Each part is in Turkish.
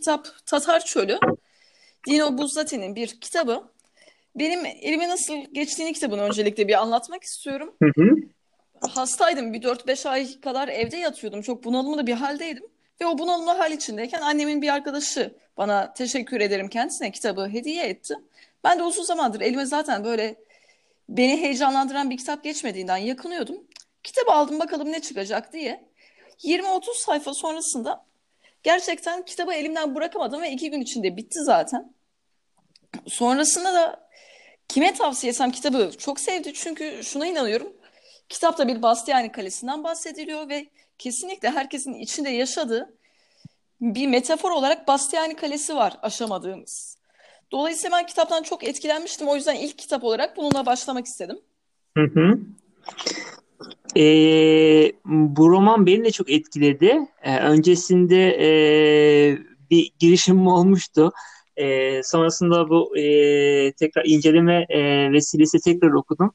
kitap Tatar Çölü. Dino Buzzati'nin bir kitabı. Benim elime nasıl geçtiğini kitabın öncelikle bir anlatmak istiyorum. Hı hı. Hastaydım. Bir 4-5 ay kadar evde yatıyordum. Çok bunalımlı bir haldeydim. Ve o bunalımlı hal içindeyken annemin bir arkadaşı bana teşekkür ederim kendisine kitabı hediye etti. Ben de uzun zamandır elime zaten böyle beni heyecanlandıran bir kitap geçmediğinden yakınıyordum. Kitabı aldım bakalım ne çıkacak diye. 20-30 sayfa sonrasında gerçekten kitabı elimden bırakamadım ve iki gün içinde bitti zaten. Sonrasında da kime tavsiye etsem kitabı çok sevdi çünkü şuna inanıyorum. Kitapta bir Bastiani Kalesi'nden bahsediliyor ve kesinlikle herkesin içinde yaşadığı bir metafor olarak Bastiani Kalesi var aşamadığımız. Dolayısıyla ben kitaptan çok etkilenmiştim. O yüzden ilk kitap olarak bununla başlamak istedim. Hı hı. Ee, bu roman beni de çok etkiledi. Ee, öncesinde e, bir girişimim olmuştu. E, sonrasında bu e, tekrar inceleme e, vesilesi tekrar okudum.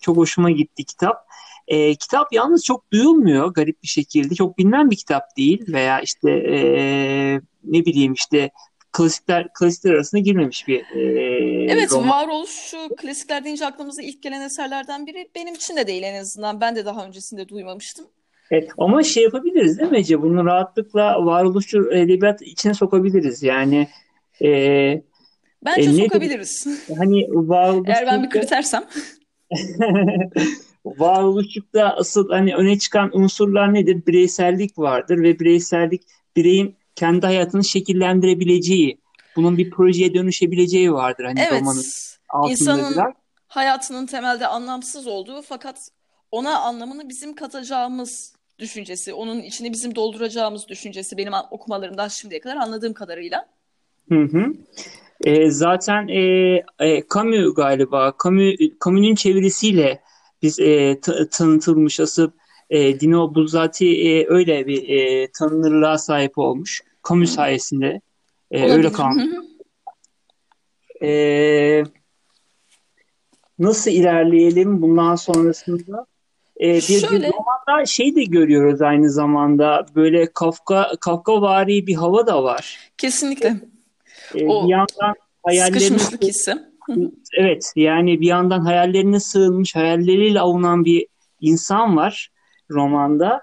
Çok hoşuma gitti kitap. E, kitap yalnız çok duyulmuyor garip bir şekilde. Çok bilinen bir kitap değil veya işte e, ne bileyim işte klasikler klasikler arasında girmemiş bir e, Evet, roman. varoluş şu klasikler deyince aklımıza ilk gelen eserlerden biri. Benim için de değil en azından. Ben de daha öncesinde duymamıştım. Evet, ama şey yapabiliriz değil mi Ece? Bunu rahatlıkla varoluşçu edebiyat içine sokabiliriz. Yani e, Bence E, ne- sokabiliriz. hani Eğer ben bir kritersem. varoluşçulukta asıl hani öne çıkan unsurlar nedir? Bireysellik vardır ve bireysellik bireyin kendi hayatını şekillendirebileceği, bunun bir projeye dönüşebileceği vardır hani Evet, romanın altında insanın biraz. hayatının temelde anlamsız olduğu fakat ona anlamını bizim katacağımız düşüncesi, onun içini bizim dolduracağımız düşüncesi benim okumalarımdan şimdiye kadar anladığım kadarıyla. Hı hı. E, zaten e, e, Camus galiba Camus, Camus'un çevirisiyle biz e, t- tanıtılmış asıl e, Dino Buzzati e, öyle bir e, tanınırlığa sahip olmuş. Camus sayesinde e, öyle Olabilir. hı. E, nasıl ilerleyelim bundan sonrasında? E, bir, bir Şöyle, romanda şey de görüyoruz aynı zamanda böyle Kafka Kafkavari bir hava da var. kesinlikle E, bir o yandan hayallerini hı. Evet yani bir yandan hayallerine sığınmış, hayalleriyle avunan bir insan var romanda.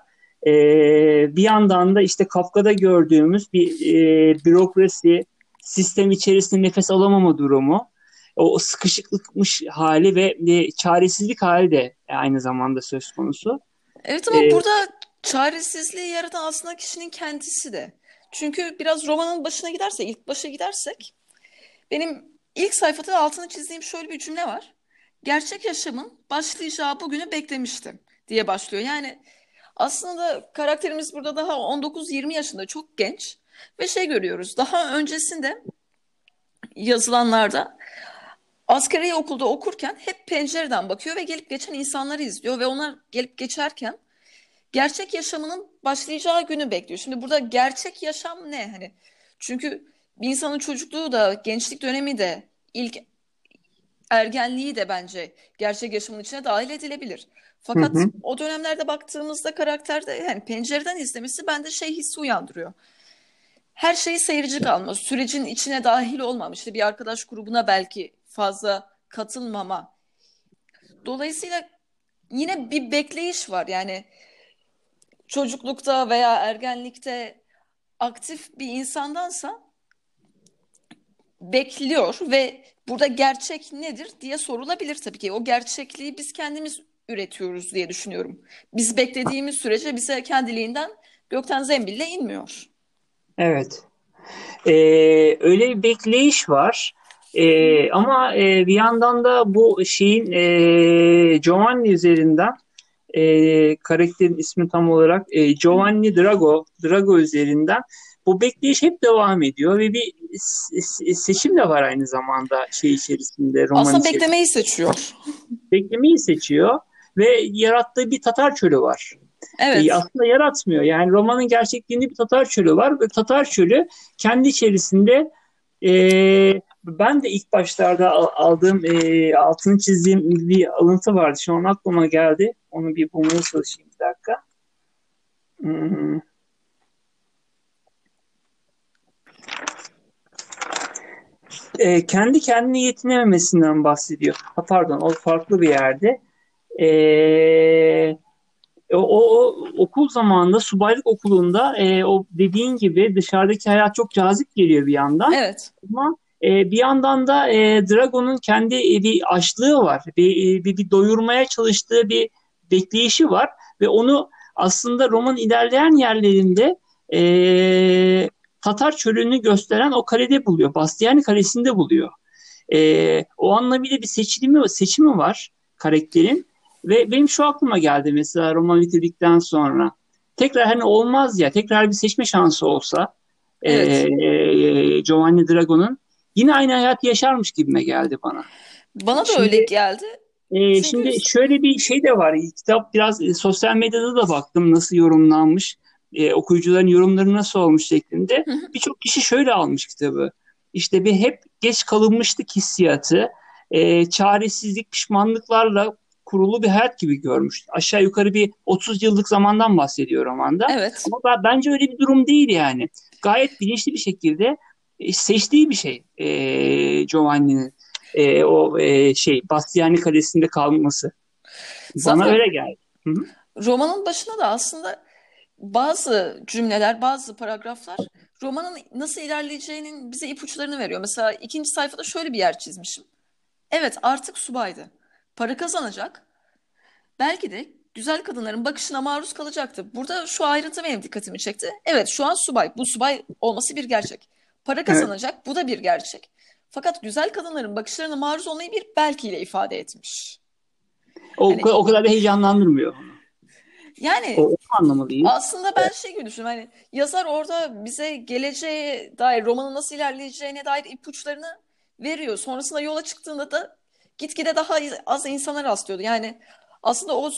Ee, bir yandan da işte Kafka'da gördüğümüz bir e, bürokrasi, sistem içerisinde nefes alamama durumu, o sıkışıklıkmış hali ve e, çaresizlik hali de aynı zamanda söz konusu. Evet ama Ee, burada çaresizliği yaratan aslında kişinin kendisi de. Çünkü biraz romanın başına gidersek, ilk başa gidersek, benim ilk sayfada altını çizdiğim şöyle bir cümle var. Gerçek yaşamın başlayacağı bugünü beklemiştim diye başlıyor. Yani aslında karakterimiz burada daha 19-20 yaşında çok genç ve şey görüyoruz. Daha öncesinde yazılanlarda askeri okulda okurken hep pencereden bakıyor ve gelip geçen insanları izliyor ve onlar gelip geçerken gerçek yaşamının başlayacağı günü bekliyor. Şimdi burada gerçek yaşam ne? Hani çünkü bir insanın çocukluğu da, gençlik dönemi de, ilk ergenliği de bence gerçek yaşamın içine dahil edilebilir. Hı Fakat hı. o dönemlerde baktığımızda karakterde yani pencereden izlemesi bende şey hissi uyandırıyor. Her şeyi seyirci kalma, sürecin içine dahil olmam, işte bir arkadaş grubuna belki fazla katılmama. Dolayısıyla yine bir bekleyiş var. Yani çocuklukta veya ergenlikte aktif bir insandansa bekliyor ve burada gerçek nedir diye sorulabilir tabii ki. O gerçekliği biz kendimiz üretiyoruz diye düşünüyorum. Biz beklediğimiz sürece bize kendiliğinden gökten zembille inmiyor. Evet. Ee, öyle bir bekleyiş var. Ee, ama e, bir yandan da bu şeyin e, Giovanni üzerinden e, karakterin ismi tam olarak e, Giovanni Drago Drago üzerinden bu bekleyiş hep devam ediyor ve bir se- seçim de var aynı zamanda şey içerisinde roman Aslında içerisinde. beklemeyi seçiyor. Beklemeyi seçiyor ve yarattığı bir Tatar çölü var. E, Evet. aslında yaratmıyor. Yani romanın gerçekliğinde bir Tatar çölü var ve Tatar çölü kendi içerisinde e, ben de ilk başlarda al- aldığım e, altını çizdiğim bir alıntı vardı. Şu an aklıma geldi. Onu bir bulmaya çalışayım bir dakika. Hmm. e, kendi kendine yetinememesinden bahsediyor. Ha, pardon o farklı bir yerde. E, o, o, okul zamanında subaylık okulunda e, o dediğin gibi dışarıdaki hayat çok cazip geliyor bir yandan. Evet. Ama e, bir yandan da e, Dragon'un kendi e, bir açlığı var. Bir, bir, bir doyurmaya çalıştığı bir bekleyişi var ve onu aslında roman ilerleyen yerlerinde e, Tatar çölünü gösteren o kalede buluyor. Bastiani Kalesi'nde buluyor. E, o anlamıyla bir seçimi, seçimi var karakterin. Ve benim şu aklıma geldi mesela roman bitirdikten sonra. Tekrar hani olmaz ya, tekrar bir seçme şansı olsa evet. e, Giovanni Drago'nun yine aynı hayatı yaşarmış gibime geldi bana. Bana da şimdi, öyle geldi. E. Şimdi şöyle bir şey de var. Kitap biraz e, sosyal medyada da baktım nasıl yorumlanmış. E, okuyucuların yorumları nasıl olmuş şeklinde. Birçok kişi şöyle almış kitabı. İşte bir hep geç kalınmışlık hissiyatı, e, çaresizlik, pişmanlıklarla kurulu bir hayat gibi görmüş. Aşağı yukarı bir 30 yıllık zamandan bahsediyor romanda. Evet. Ama ben, bence öyle bir durum değil yani. Gayet bilinçli bir şekilde e, seçtiği bir şey e, Giovanni'nin e, o e, şey Bastiani Kalesi'nde kalması. Bana öyle geldi. Hı-hı. Romanın başına da aslında bazı cümleler, bazı paragraflar romanın nasıl ilerleyeceğinin bize ipuçlarını veriyor. Mesela ikinci sayfada şöyle bir yer çizmişim. Evet artık subaydı. Para kazanacak. Belki de güzel kadınların bakışına maruz kalacaktı. Burada şu ayrıntı benim dikkatimi çekti. Evet şu an subay. Bu subay olması bir gerçek. Para kazanacak. Evet. Bu da bir gerçek. Fakat güzel kadınların bakışlarına maruz olmayı bir belkiyle ifade etmiş. O, yani, o kadar da heyecanlandırmıyor Yani o, değil. Aslında ben şey gibi düşünüyorum. Hani yazar orada bize geleceğe dair romanın nasıl ilerleyeceğine dair ipuçlarını veriyor. Sonrasında yola çıktığında da gitgide daha az insana rastlıyordu. Yani aslında o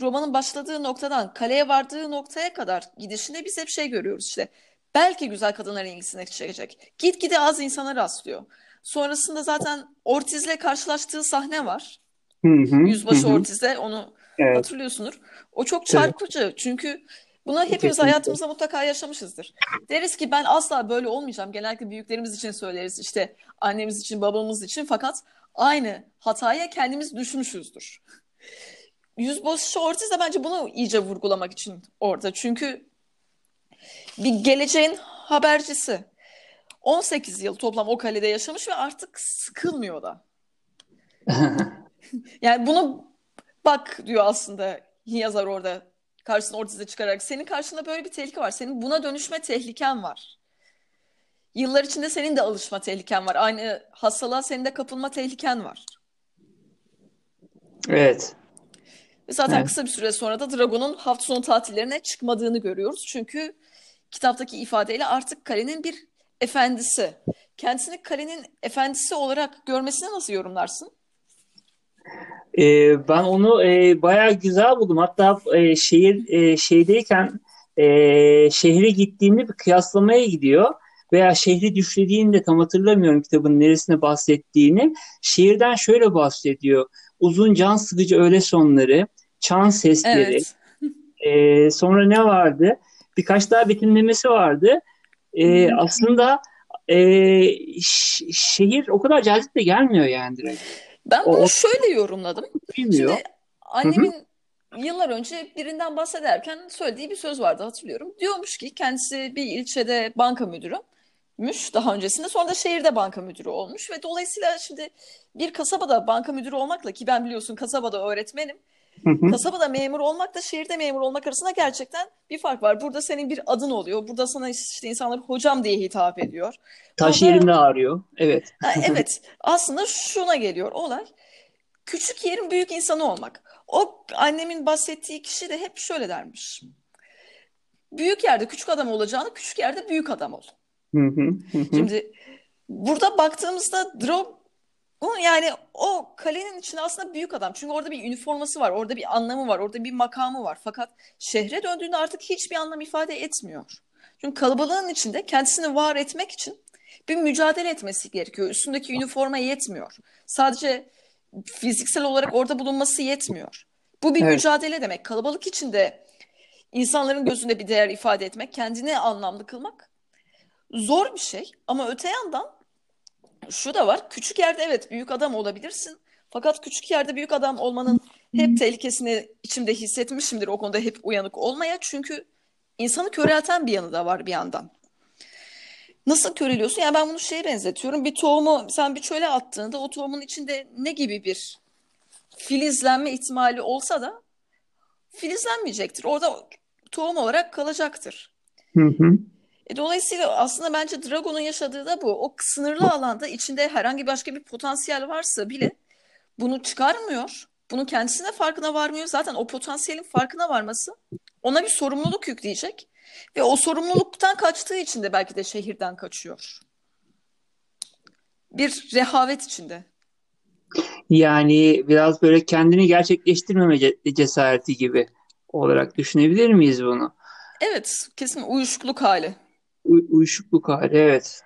romanın başladığı noktadan kaleye vardığı noktaya kadar gidişinde biz hep şey görüyoruz işte. Belki güzel kadınların ilgisini çekecek. Gitgide az insana rastlıyor. Sonrasında zaten Ortiz'le karşılaştığı sahne var. Hı hı, Yüzbaşı hı. Ortiz'le onu evet. hatırlıyorsundur. O çok çarpıcı. Evet. Çünkü bunu hepimiz Kesinlikle. hayatımızda mutlaka yaşamışızdır. Deriz ki ben asla böyle olmayacağım. Genellikle büyüklerimiz için söyleriz işte annemiz için, babamız için. Fakat aynı hataya kendimiz düşmüşüzdür. Yüzbaşı Ortiz de bence bunu iyice vurgulamak için orada. Çünkü bir geleceğin habercisi. 18 yıl toplam o kalede yaşamış ve artık sıkılmıyor da. yani bunu bak diyor aslında yazar orada karşısına Ortiz'e çıkarak. Senin karşında böyle bir tehlike var. Senin buna dönüşme tehliken var. Yıllar içinde senin de alışma tehliken var. Aynı hastalığa senin de kapılma tehliken var. Evet. Ve zaten evet. kısa bir süre sonra da Dragon'un hafta sonu tatillerine çıkmadığını görüyoruz. Çünkü kitaptaki ifadeyle artık kalenin bir efendisi. Kendisini kalenin efendisi olarak görmesine nasıl yorumlarsın? Ee, ben onu e, bayağı güzel buldum. Hatta e, şehir e, şeydeyken e, şehre gittiğinde bir kıyaslamaya gidiyor veya şehri düşlediğini de tam hatırlamıyorum kitabın neresine bahsettiğini. Şehirden şöyle bahsediyor. Uzun can sıkıcı öğle sonları, çan sesleri. Evet. E, sonra ne vardı? Birkaç daha betimlemesi vardı. E, hmm. Aslında e, şehir o kadar cazip de gelmiyor yani direkt. Ben bunu o, şöyle yorumladım. Bilmiyor. Şimdi annemin Hı-hı. yıllar önce birinden bahsederken söylediği bir söz vardı hatırlıyorum. Diyormuş ki kendisi bir ilçede banka müdürü müş daha öncesinde. Sonra da şehirde banka müdürü olmuş ve dolayısıyla şimdi bir kasabada banka müdürü olmakla ki ben biliyorsun kasabada öğretmenim. Hı hı. Kasabada memur olmak da şehirde memur olmak arasında gerçekten bir fark var. Burada senin bir adın oluyor. Burada sana işte insanlar hocam diye hitap ediyor. Taş Burada... yerinde ağrıyor. Evet. Ha, evet. Aslında şuna geliyor olay. Küçük yerin büyük insanı olmak. O annemin bahsettiği kişi de hep şöyle dermiş. Büyük yerde küçük adam olacağını küçük yerde büyük adam ol. Şimdi burada baktığımızda Drog yani o kalenin içinde aslında büyük adam. Çünkü orada bir üniforması var, orada bir anlamı var, orada bir makamı var. Fakat şehre döndüğünde artık hiçbir anlam ifade etmiyor. Çünkü kalabalığın içinde kendisini var etmek için bir mücadele etmesi gerekiyor. Üstündeki üniforma yetmiyor. Sadece fiziksel olarak orada bulunması yetmiyor. Bu bir evet. mücadele demek. Kalabalık içinde insanların gözünde bir değer ifade etmek, kendini anlamlı kılmak zor bir şey ama öte yandan şu da var. Küçük yerde evet büyük adam olabilirsin. Fakat küçük yerde büyük adam olmanın hep tehlikesini içimde hissetmişimdir o konuda hep uyanık olmaya. Çünkü insanı körelten bir yanı da var bir yandan. Nasıl köreliyorsun? Yani ben bunu şeye benzetiyorum. Bir tohumu sen bir çöle attığında o tohumun içinde ne gibi bir filizlenme ihtimali olsa da filizlenmeyecektir. Orada tohum olarak kalacaktır. Hı hı. E, dolayısıyla aslında bence Dragon'un yaşadığı da bu. O sınırlı alanda içinde herhangi başka bir potansiyel varsa bile bunu çıkarmıyor. Bunun kendisine farkına varmıyor. Zaten o potansiyelin farkına varması ona bir sorumluluk yükleyecek. Ve o sorumluluktan kaçtığı için de belki de şehirden kaçıyor. Bir rehavet içinde. Yani biraz böyle kendini gerçekleştirmeme cesareti gibi olarak düşünebilir miyiz bunu? Evet, kesin uyuşukluk hali. U- uyuşukluk hali, evet.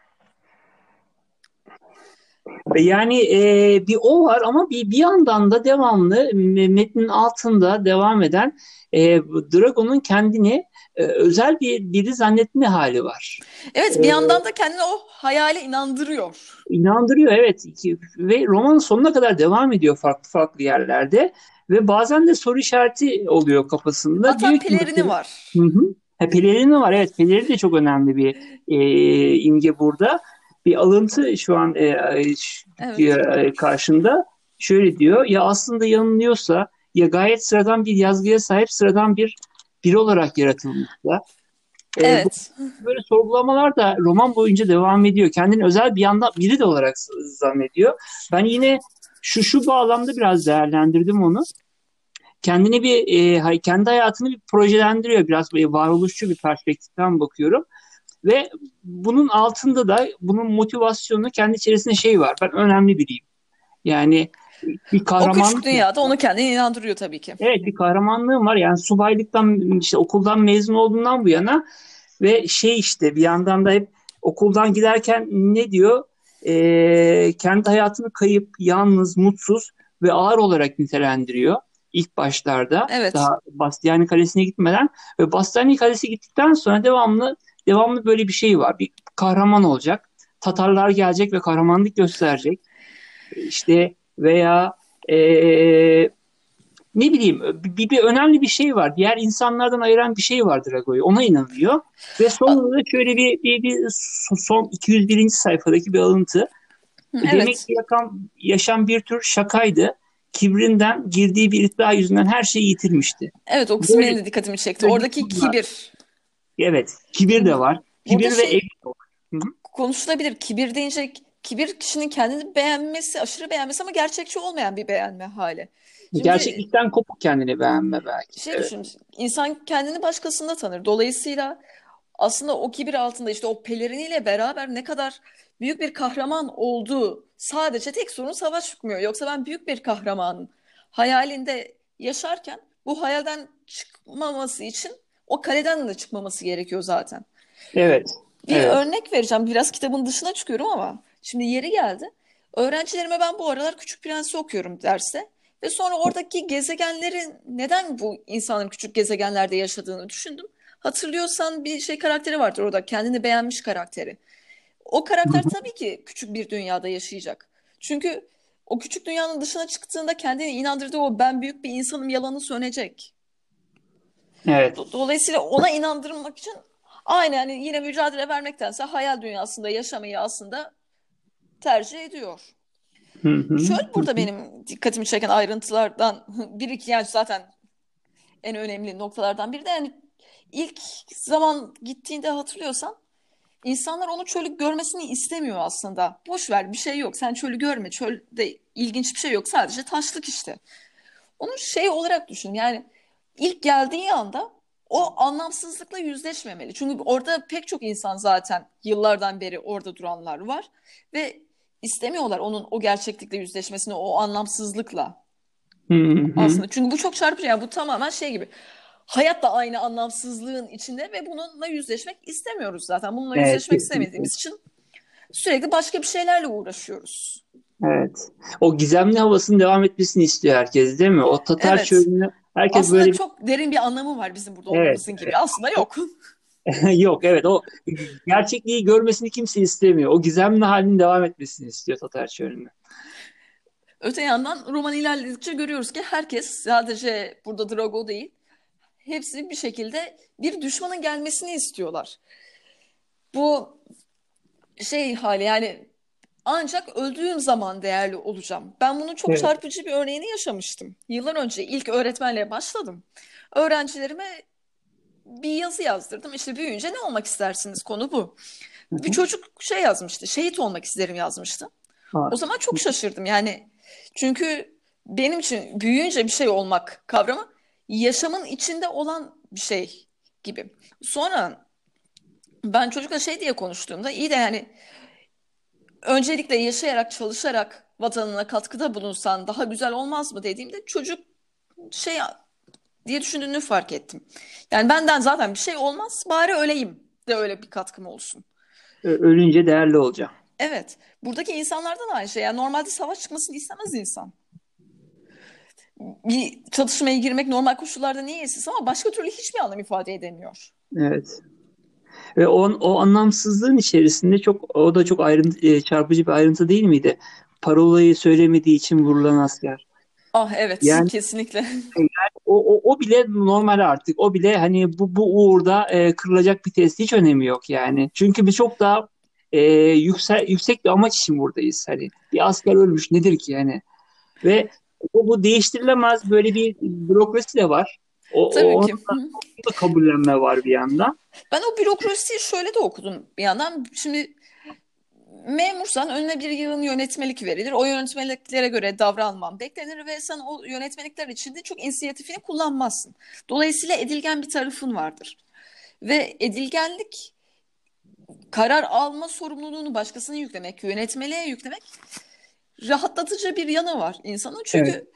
Yani e, bir o var ama bir bir yandan da devamlı metnin altında devam eden e, Dragon'un kendini e, özel bir biri zannetme hali var. Evet, bir ee, yandan da kendini o hayale inandırıyor. İnandırıyor evet ve romanın sonuna kadar devam ediyor farklı farklı yerlerde ve bazen de soru işareti oluyor kafasında. Diyor pelerini var. Hı hı. Ha, pelerini var evet pelerini de çok önemli bir e, imge burada bir alıntı şu an e, evet. e, karşında. Şöyle diyor ya aslında yanılıyorsa ya gayet sıradan bir yazgıya sahip sıradan bir biri olarak yaratılmışsa. E, evet. Böyle sorgulamalar da roman boyunca devam ediyor. Kendini özel bir yandan biri de olarak zannediyor. Ben yine şu şu bağlamda biraz değerlendirdim onu. Kendini bir e, kendi hayatını bir projelendiriyor. Biraz böyle varoluşçu bir perspektiften bakıyorum. Ve bunun altında da bunun motivasyonu kendi içerisinde şey var. Ben önemli biriyim. Yani bir kahramanlık. O küçük dünyada onu kendine inandırıyor tabii ki. Evet bir kahramanlığım var. Yani subaylıktan işte okuldan mezun olduğundan bu yana ve şey işte bir yandan da hep okuldan giderken ne diyor? Ee, kendi hayatını kayıp, yalnız, mutsuz ve ağır olarak nitelendiriyor ilk başlarda. Evet. Daha Bastiani Kalesi'ne gitmeden ve Bastiani Kalesi gittikten sonra devamlı devamlı böyle bir şey var. Bir kahraman olacak. Tatarlar gelecek ve kahramanlık gösterecek. İşte veya e, ne bileyim bir, bir önemli bir şey var. Diğer insanlardan ayıran bir şey vardır Drago'yu. Ona inanıyor. Ve sonunda şöyle bir, bir, bir son 201. sayfadaki bir alıntı. Evet. Demek ki yaşam, yaşam bir tür şakaydı. Kibrinden girdiği bir iddia yüzünden her şeyi yitirmişti. Evet o kısım benim de dikkatimi çekti. Oradaki kibir. Evet. Kibir de var. Kibir Burada ve şey, ego. Konuşulabilir. Kibir deyince kibir kişinin kendini beğenmesi, aşırı beğenmesi ama gerçekçi olmayan bir beğenme hali. Şimdi, Gerçeklikten kopuk kendini beğenme belki. Şey evet. düşün, insan kendini başkasında tanır. Dolayısıyla aslında o kibir altında işte o peleriniyle beraber ne kadar büyük bir kahraman olduğu sadece tek sorun savaş çıkmıyor. Yoksa ben büyük bir kahramanın hayalinde yaşarken bu hayalden çıkmaması için o kaleden de çıkmaması gerekiyor zaten. Evet. Bir evet. örnek vereceğim. Biraz kitabın dışına çıkıyorum ama şimdi yeri geldi. Öğrencilerime ben bu aralar Küçük Prens'i okuyorum derste. Ve sonra oradaki gezegenlerin neden bu insanların küçük gezegenlerde yaşadığını düşündüm. Hatırlıyorsan bir şey karakteri vardır orada. Kendini beğenmiş karakteri. O karakter tabii ki küçük bir dünyada yaşayacak. Çünkü o küçük dünyanın dışına çıktığında kendini inandırdığı o ben büyük bir insanım yalanı sönecek. Evet. Dolayısıyla ona inandırmak için aynı yani yine mücadele vermektense hayal dünyasında yaşamayı aslında tercih ediyor. Şöyle burada benim dikkatimi çeken ayrıntılardan bir iki yani zaten en önemli noktalardan biri de yani ilk zaman gittiğinde hatırlıyorsan insanlar onu çölü görmesini istemiyor aslında. Boş ver bir şey yok sen çölü görme çölde ilginç bir şey yok sadece taşlık işte. Onu şey olarak düşün yani ilk geldiği anda o anlamsızlıkla yüzleşmemeli. Çünkü orada pek çok insan zaten yıllardan beri orada duranlar var ve istemiyorlar onun o gerçeklikle yüzleşmesini, o anlamsızlıkla. Aslında çünkü bu çok çarpıcı. Yani bu tamamen şey gibi. Hayat da aynı anlamsızlığın içinde ve bununla yüzleşmek istemiyoruz zaten. Bununla evet, yüzleşmek kesinlikle. istemediğimiz için sürekli başka bir şeylerle uğraşıyoruz. Evet. O gizemli havasının devam etmesini istiyor herkes değil mi? O Tatar evet. çölünü Herkes Aslında böyle çok derin bir anlamı var bizim burada olmamızın evet, gibi. Aslında yok. Yok evet o gerçekliği görmesini kimse istemiyor. O gizemli halinin devam etmesini istiyor Tatar Çölü'nün. Öte yandan roman ilerledikçe görüyoruz ki herkes sadece burada Drago değil hepsi bir şekilde bir düşmanın gelmesini istiyorlar. Bu şey hali yani ancak öldüğüm zaman değerli olacağım. Ben bunu çok Evet. çarpıcı bir örneğini yaşamıştım. Yıllar önce ilk öğretmenliğe başladım. Öğrencilerime bir yazı yazdırdım. İşte büyüyünce ne olmak istersiniz konu bu. Bir çocuk şey yazmıştı. Şehit olmak isterim yazmıştı. Ha, O zaman çok şaşırdım yani. Çünkü benim için büyüyünce bir şey olmak kavramı yaşamın içinde olan bir şey gibi. Sonra ben çocukla şey diye konuştuğumda iyi de yani öncelikle yaşayarak çalışarak vatanına katkıda bulunsan daha güzel olmaz mı dediğimde çocuk şey diye düşündüğünü fark ettim. Yani benden zaten bir şey olmaz bari öleyim de öyle bir katkım olsun. ölünce değerli olacağım. Evet. Buradaki insanlardan aynı şey. Yani normalde savaş çıkmasını istemez insan. Bir çatışmaya girmek normal koşullarda niye yesiz ama başka türlü hiçbir anlam ifade edemiyor. Evet. Ve o, o anlamsızlığın içerisinde çok o da çok ayrıntı, e, çarpıcı bir ayrıntı değil miydi? Parolayı söylemediği için vurulan asker. Ah evet, Yani kesinlikle. o, o, o bile normal artık. O bile hani bu, bu uğurda e, kırılacak bir test hiç önemi yok yani. Çünkü biz çok daha e, yüksek, yüksek bir amaç için buradayız. Hani bir asker ölmüş nedir ki yani? Ve bu, bu değiştirilemez böyle bir bürokrasi de var. O, o, Tabii onu ki. Da kabullenme var bir yandan. Ben o bürokrasiyi şöyle de okudum bir yandan. Şimdi memursan önüne bir yığın yönetmelik verilir. O yönetmeliklere göre davranman beklenir ve sen o yönetmelikler içinde çok inisiyatifini kullanmazsın. Dolayısıyla edilgen bir tarafın vardır. Ve edilgenlik karar alma sorumluluğunu başkasına yüklemek, yönetmeliğe yüklemek rahatlatıcı bir yanı var insanın. Çünkü Evet.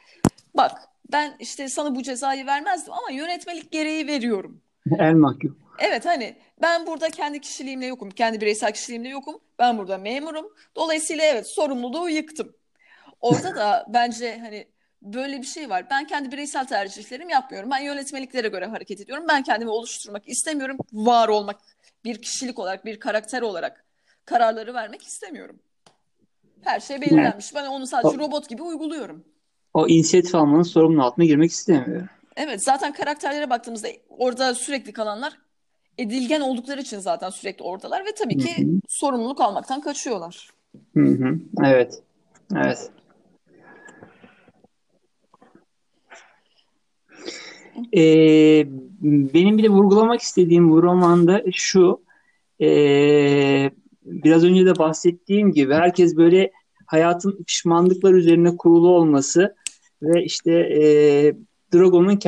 bak ben işte sana bu cezayı vermezdim ama yönetmelik gereği veriyorum. El mahkum. Evet hani ben burada kendi kişiliğimle yokum, kendi bireysel kişiliğimle yokum. Ben burada memurum. Dolayısıyla evet sorumluluğu yıktım. Orada da bence hani böyle bir şey var. Ben kendi bireysel tercihlerimi yapmıyorum. Ben yönetmeliklere göre hareket ediyorum. Ben kendimi oluşturmak istemiyorum. Var olmak, bir kişilik olarak, bir karakter olarak kararları vermek istemiyorum. Her şey belirlenmiş. Ben onu sadece o, robot gibi uyguluyorum. o inisiyatif almanın sorumluluğu altına girmek istemiyor. Evet, zaten karakterlere baktığımızda orada sürekli kalanlar edilgen oldukları için zaten sürekli oradalar ve tabii ki hı. sorumluluk almaktan kaçıyorlar. Hı hı. Evet. Evet. Ee, benim bir de vurgulamak istediğim bu romanda şu ee, biraz önce de bahsettiğim gibi herkes böyle hayatın pişmanlıklar üzerine kurulu olması ve işte ee, Drago'nun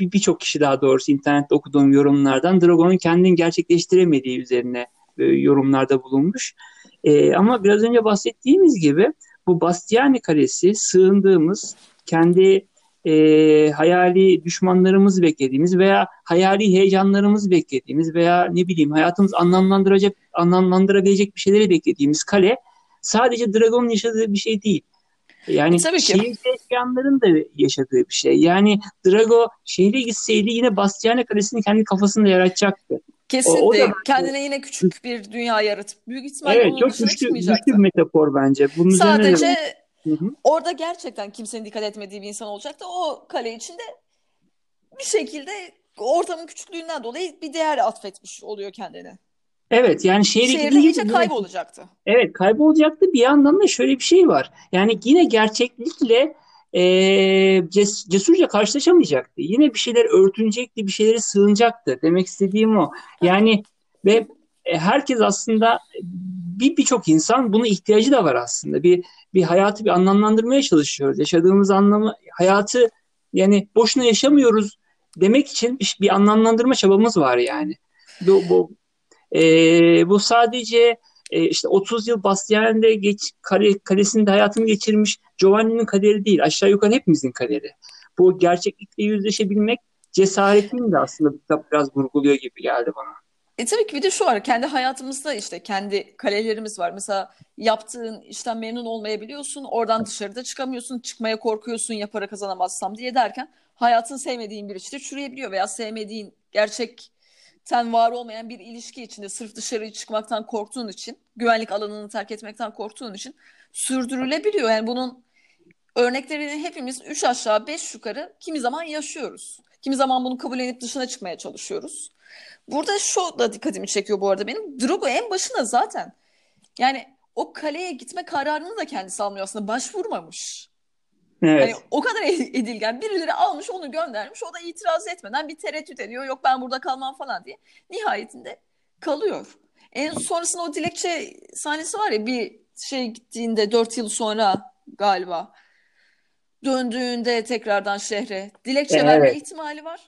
birçok kişi daha doğrusu internette okuduğum yorumlardan Drago'nun kendini gerçekleştiremediği üzerine e, yorumlarda bulunmuş. Ee, ama biraz önce bahsettiğimiz gibi bu Bastiani Kalesi sığındığımız kendi e, hayali düşmanlarımız beklediğimiz veya hayali heyecanlarımız beklediğimiz veya ne bileyim hayatımız anlamlandıracak anlamlandırabilecek bir şeyleri beklediğimiz kale sadece Dragon'un yaşadığı bir şey değil. E, Yani tabii ki. şehirde yaşayanların da yaşadığı bir şey. Yani Drago şehre gitseydi yine Bastiani Kalesi'ni kendi kafasında yaratacaktı. O, o da Kesinlikle kendine yine küçük bir dünya yaratıp büyük ihtimalle evet çok güçlü güçlü bir metafor bence. Bunun üzerine de Sadece Hı hı. orada gerçekten kimsenin dikkat etmediği bir insan olacaktı. O kale içinde bir şekilde ortamın küçüklüğünden dolayı bir değer atfetmiş oluyor kendine. Evet yani şehre Şehirde iyice kaybolacaktı. Evet kaybolacaktı. Bir yandan da şöyle bir şey var. Yani yine gerçeklikle e, ces- cesurca karşılaşamayacaktı. Yine bir şeyler örtünecekti, bir şeylere sığınacaktı. Demek istediğim o. Yani ve e, herkes aslında bir birçok insan buna ihtiyacı da var aslında. Bir bir hayatı bir anlamlandırmaya çalışıyoruz. Yaşadığımız anlamı hayatı yani boşuna yaşamıyoruz demek için bir, bir anlamlandırma çabamız var yani. Bu, bu ee, bu sadece e, işte 30 yıl Bastiani'de geç, kare, kalesinde hayatını geçirmiş Giovanni'nin kaderi değil. Aşağı yukarı hepimizin kaderi. Bu gerçeklikle yüzleşebilmek cesaretini de aslında bu kitap biraz vurguluyor gibi geldi bana. E tabii ki bir de şu var. Kendi hayatımızda işte kendi kalelerimiz var. Mesela yaptığın işten memnun olmayabiliyorsun. Oradan dışarıda çıkamıyorsun. Çıkmaya korkuyorsun ya para kazanamazsam diye derken hayatın sevmediğin bir işte çürüyebiliyor veya sevmediğin gerçek zaten var olmayan bir ilişki içinde sırf dışarı çıkmaktan korktuğun için, güvenlik alanını terk etmekten korktuğun için sürdürülebiliyor. Yani bunun örneklerini hepimiz üç aşağı beş yukarı kimi zaman yaşıyoruz. Kimi zaman bunu kabullenip dışına çıkmaya çalışıyoruz. Burada şu da dikkatimi çekiyor bu arada benim. Drogo en başında zaten yani o kaleye gitme kararını da kendisi almıyor aslında. Başvurmamış. Evet. Hani o kadar edilgen birileri almış onu göndermiş. O da itiraz etmeden bir tereddüt ediyor. Yok ben burada kalmam falan diye. Nihayetinde kalıyor. En sonrasında o dilekçe sahnesi var ya bir şey gittiğinde dört yıl sonra galiba döndüğünde tekrardan şehre dilekçe Evet. verme ihtimali var.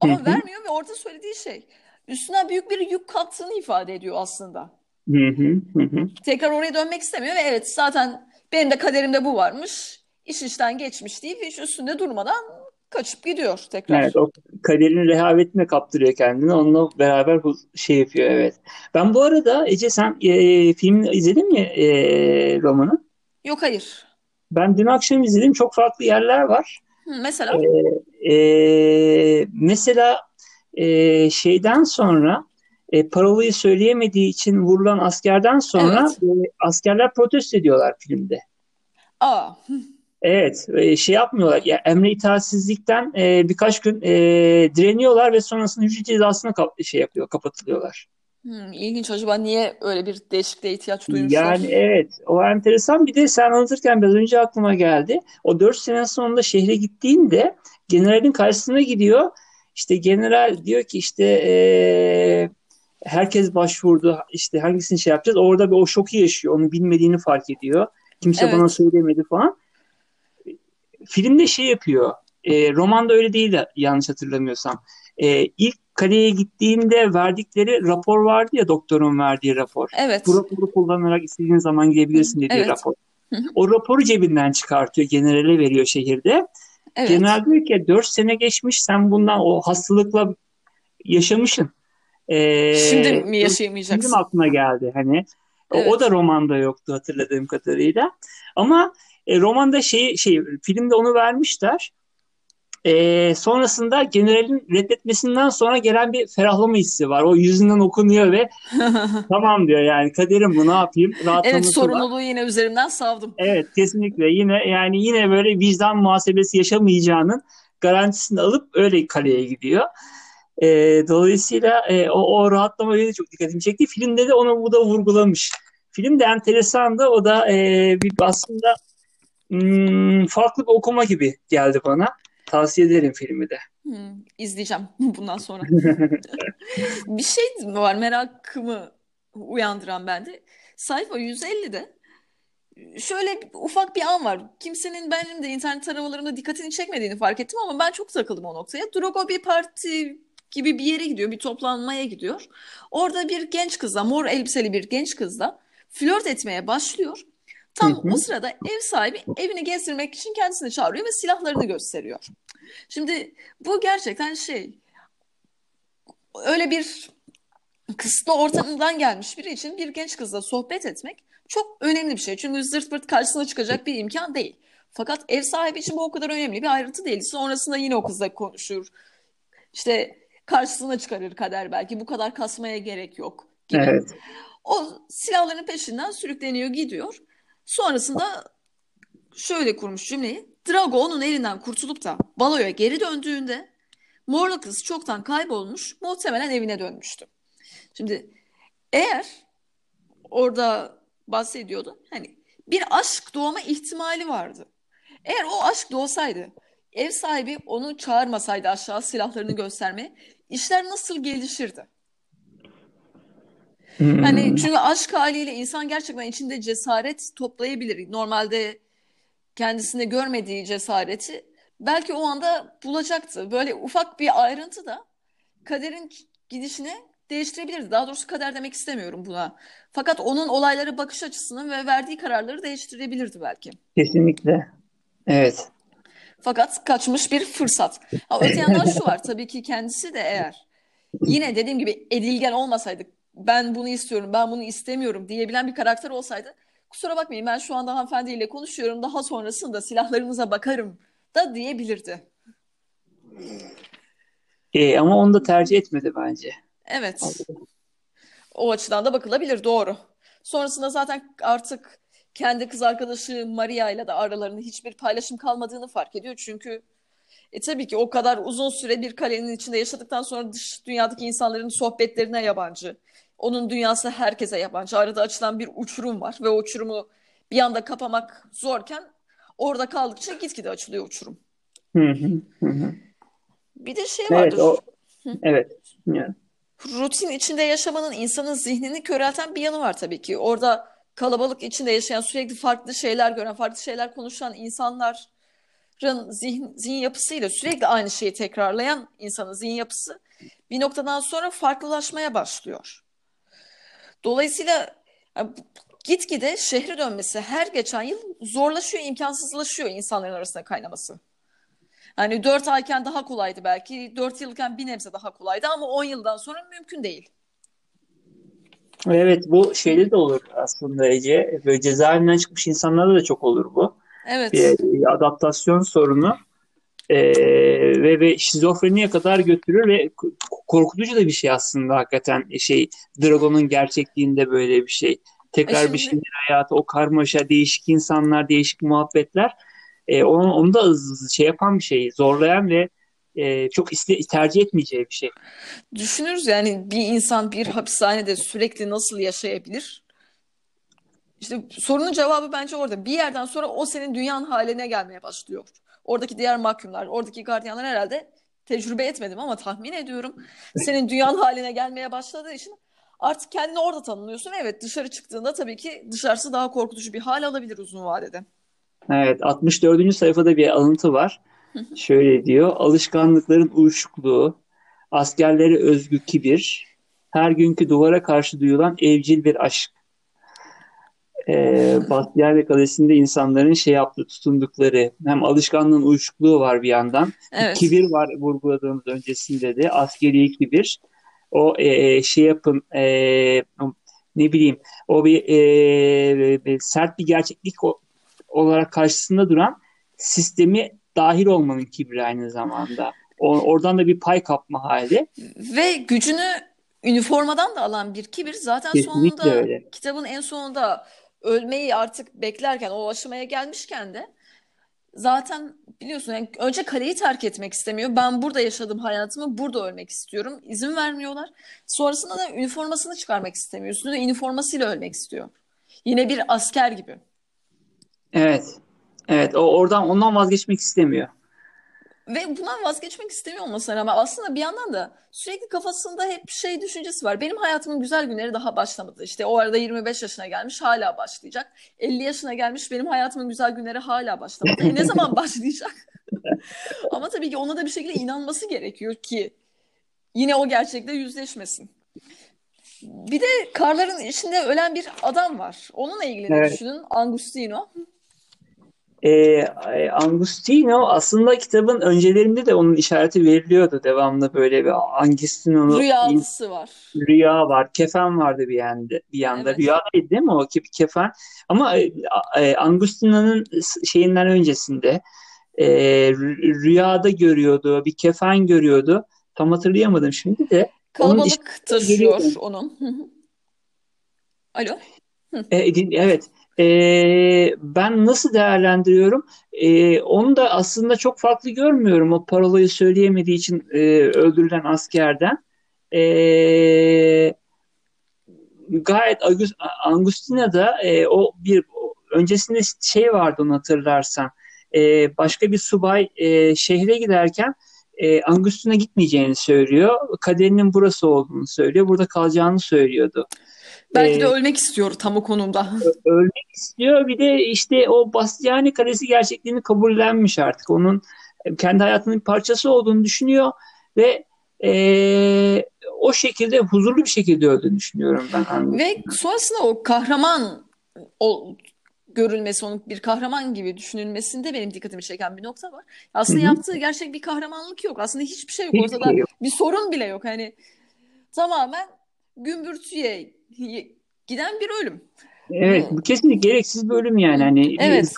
Ama Hı hı. vermiyor ve orada söylediği şey üstüne büyük bir yük kalktığını ifade ediyor aslında. Hı hı, hı hı. Tekrar oraya dönmek istemiyor ve evet zaten benim de kaderimde bu varmış. İş işten geçmiş deyip hiç üstünde durmadan kaçıp gidiyor tekrar. Evet, o kaderin rehavetine kaptırıyor kendini. Onunla beraber bu şey yapıyor, evet. Ben bu arada Ece sen e, filmini izledin mi e, romanı? Yok hayır. Ben dün akşam izledim. Çok farklı yerler var. Mesela E, mesela e, şeyden sonra e, parolayı söyleyemediği için vurulan askerden sonra Evet. e, askerler protesto ediyorlar filmde. aa Evet, e, şey yapmıyorlar. Ya, emre itaatsizlikten e, birkaç gün e, direniyorlar ve sonrasında hücre cezasına kap- şey yapıyor, kapatılıyorlar. Hmm, ilginç acaba niye öyle bir değişikliğe ihtiyaç duymuşlar? Yani evet, o enteresan. Bir de sen anlatırken biraz önce aklıma geldi. O dört sene sonunda şehre gittiğinde generalin karşısına gidiyor. İşte general diyor ki işte e, herkes başvurdu. İşte hangisini şey yapacağız? Orada bir o şoku yaşıyor. Onu bilmediğini fark ediyor. Kimse Evet. bana söylemedi falan. Filmde şey yapıyor. E, romanda öyle değil de yanlış hatırlamıyorsam. E, ilk kaleye gittiğinde verdikleri rapor vardı ya doktorun verdiği rapor. Evet. Bu raporu kullanarak istediğin zaman gidebilirsin dediği Evet. rapor. O raporu cebinden çıkartıyor, generale veriyor şehirde. Evet. General diyor ki 4 sene geçmiş sen bundan o hastalıkla yaşamışsın. Ee, Şimdi mi Şimdi yaşayamayacaksın? mi aklına geldi hani? O- O Evet. da romanda yoktu hatırladığım kadarıyla. Ama e, romanda şey şey filmde onu vermişler. E, sonrasında generalin reddetmesinden sonra gelen bir ferahlama hissi var. O yüzünden okunuyor ve tamam diyor yani kaderim bu ne yapayım Evet rahatlaması var. sorumluluğu yine üzerimden savdım. Evet kesinlikle yine yani yine böyle vicdan muhasebesi yaşamayacağının garantisini alıp öyle kaleye gidiyor. Ee, dolayısıyla e, o, o rahatlama beni çok dikkatimi çekti. Filmde de onu bu da vurgulamış. Film de enteresandı. O da e, bir aslında hmm, farklı bir okuma gibi geldi bana. Tavsiye ederim filmi de. Hmm, izleyeceğim bundan sonra. Bir şey var merakımı uyandıran bende. Sayfa 150'de şöyle ufak bir an var. Kimsenin benim de internet taramalarımda dikkatini çekmediğini fark ettim ama ben çok takıldım o noktaya. Drogo bir parti gibi bir yere gidiyor, bir toplanmaya gidiyor. Orada bir genç kızla, mor elbiseli bir genç kızla flört etmeye başlıyor. Tam Hı hı. o sırada ev sahibi evini gezdirmek için kendisini çağırıyor ve silahlarını gösteriyor. Şimdi bu gerçekten şey öyle bir kısıtlı ortamdan gelmiş biri için bir genç kızla sohbet etmek çok önemli bir şey. Çünkü zırt pırt karşısına çıkacak bir imkan değil. Fakat ev sahibi için bu o kadar önemli bir ayrıntı değil. Sonrasında yine o kızla konuşur. İşte karşısına çıkarır kader belki. Bu kadar kasmaya gerek yok gibi. Evet. O silahların peşinden sürükleniyor gidiyor. Sonrasında şöyle kurmuş cümleyi. Drago onun elinden kurtulup da baloya geri döndüğünde morlu kız çoktan kaybolmuş muhtemelen evine dönmüştü. Şimdi eğer orada bahsediyordu hani bir aşk doğma ihtimali vardı. Eğer o aşk doğsaydı ev sahibi onu çağırmasaydı aşağı silahlarını göstermeye işler nasıl gelişirdi? Hmm. Hani çünkü aşk haliyle insan gerçekten içinde cesaret toplayabilir. Normalde kendisinde görmediği cesareti belki o anda bulacaktı. Böyle ufak bir ayrıntı da kaderin gidişini değiştirebilirdi. Daha doğrusu kader demek istemiyorum buna. Fakat onun olaylara bakış açısını ve verdiği kararları değiştirebilirdi belki. Kesinlikle. Evet. Fakat kaçmış bir fırsat. Ha, öte yandan şu var tabii ki kendisi de eğer yine dediğim gibi edilgen olmasaydı ben bunu istiyorum, ben bunu istemiyorum diyebilen bir karakter olsaydı kusura bakmayın ben şu anda hanımefendiyle konuşuyorum daha sonrasında silahlarınıza bakarım da diyebilirdi. E, ama onu da tercih etmedi bence. Evet. O açıdan da bakılabilir doğru. Sonrasında zaten artık kendi kız arkadaşı Maria ile de aralarında hiçbir paylaşım kalmadığını fark ediyor. Çünkü e tabii ki o kadar uzun süre bir kalenin içinde yaşadıktan sonra dış dünyadaki insanların sohbetlerine yabancı. Onun dünyası herkese yabancı. Arada açılan bir uçurum var ve o uçurumu bir anda kapamak zorken orada kaldıkça gitgide açılıyor uçurum. Hı hı, hı hı. Bir de şey Evet vardır. o evet. Yani, Rutin içinde yaşamanın insanın zihnini körelten bir yanı var tabii ki. Orada kalabalık içinde yaşayan, sürekli farklı şeyler gören, farklı şeyler konuşan insanların zihin, zihin yapısıyla sürekli aynı şeyi tekrarlayan insanın zihin yapısı bir noktadan sonra farklılaşmaya başlıyor. Dolayısıyla yani gitgide şehre dönmesi her geçen yıl zorlaşıyor, imkansızlaşıyor insanların arasında kaynaması. Hani 4 ayken daha kolaydı belki, 4 yılken bir nebze daha kolaydı ama 10 yıldan sonra mümkün değil. evet bu şeyde de olur aslında Ece. Böyle cezaevinden çıkmış insanlarda da çok olur bu. Evet, Bir adaptasyon sorunu. Ee, ve, ve şizofreniye kadar götürür ve korkutucu da bir şey aslında hakikaten şey Dragon'un gerçekliğinde böyle bir şey. e Tekrar bir şimdi şehir hayatı, o karmaşa, değişik insanlar, değişik muhabbetler e, onu, onu da şey yapan bir şey, zorlayan ve e, çok iste, tercih etmeyeceği bir şey. düşünürüz yani bir insan bir hapishanede sürekli nasıl yaşayabilir? İşte sorunun cevabı bence orada. Bir yerden sonra o senin dünyanın haline gelmeye başlıyor. Oradaki diğer mahkumlar, oradaki gardiyanlar herhalde tecrübe etmedim ama tahmin ediyorum. Senin dünyanın haline gelmeye başladığı için artık kendini orada tanımlıyorsun. Evet dışarı çıktığında tabii ki dışarısı daha korkutucu bir hal alabilir uzun vadede. Evet, 64. sayfada bir alıntı var. Şöyle diyor, alışkanlıkların uyuşukluğu, askerlere özgü kibir, her günkü duvara karşı duyulan evcil bir aşk. Ee, Bastiyer Kalesi'nde insanların şey yaptığı, tutundukları hem alışkanlığın uyuşukluğu var bir yandan. Evet. kibir var vurguladığımız öncesinde de askeri kibir. O e, şey yapın e, ne bileyim o bir, e, bir sert bir gerçeklik olarak karşısında duran sistemi dahil olmanın kibri aynı zamanda. O, oradan da bir pay kapma hali. Ve gücünü üniformadan da alan bir kibir zaten Kesinlikle sonunda öyle. kitabın en sonunda ölmeyi artık beklerken o aşamaya gelmişken de zaten biliyorsun yani önce kaleyi terk etmek istemiyor. Ben burada yaşadım hayatımı, burada ölmek istiyorum. İzin vermiyorlar. Sonrasında da üniformasını çıkarmak istemiyor. Üstünde üniformasıyla ölmek istiyor. Yine bir asker gibi. Evet. Evet. O oradan ondan vazgeçmek istemiyor. Ve bundan vazgeçmek istemiyor olmasına rağmen aslında bir yandan da sürekli kafasında hep şey düşüncesi var. Benim hayatımın güzel günleri daha başlamadı. İşte o arada 25 yaşına gelmiş hala başlayacak. 50 yaşına gelmiş benim hayatımın güzel günleri hala başlamadı. E ne zaman başlayacak? Ama tabii ki ona da bir şekilde inanması gerekiyor ki yine o gerçekle yüzleşmesin. Bir de karların içinde ölen bir adam var. Onunla ilgili Evet. düşünün? Angustino. Ee, e, Angustino aslında kitabın öncelerinde de onun işareti veriliyordu. Devamlı böyle bir Angustino'nun Rüyalısı var. rüya var. Kefen vardı bir yanda. Bir yanda. Evet. Rüyadaydı değil mi o ke- kefen? Ama e, e, Angustino'nun şeyinden öncesinde e, rü- rüyada görüyordu. Bir kefen görüyordu. Tam hatırlayamadım şimdi de. Onun Kalabalık işareti taşıyor onun. Hı hı. Alo? E, din- evet. E, ben nasıl değerlendiriyorum? E, onu da aslında çok farklı görmüyorum. O parolayı söyleyemediği için e, öldürülen askerden. E, gayet Agus- Angustina'da e, o bir öncesinde şey vardı onu hatırlarsan. E, başka bir subay e, şehre giderken e, Angustina gitmeyeceğini söylüyor. Kaderinin burası olduğunu söylüyor. Burada kalacağını söylüyordu. Belki de E, ölmek istiyor tam o konumda. ölmek istiyor. Bir de işte o Bastiani Kalesi gerçekliğini kabullenmiş artık. Onun kendi hayatının bir parçası olduğunu düşünüyor ve eee, o şekilde huzurlu bir şekilde öldüğünü düşünüyorum ben. Ve sonrasında o kahraman o görülmesi, onun bir kahraman gibi düşünülmesinde benim dikkatimi çeken bir nokta var. Aslında hı. yaptığı gerçek bir kahramanlık yok. Aslında hiçbir şey yok. Hiçbir Ortada şey yok. bir sorun bile yok. Hani tamamen gümbürtüye giden bir ölüm. Evet, Bu kesinlikle gereksiz bir ölüm yani. Hani evet.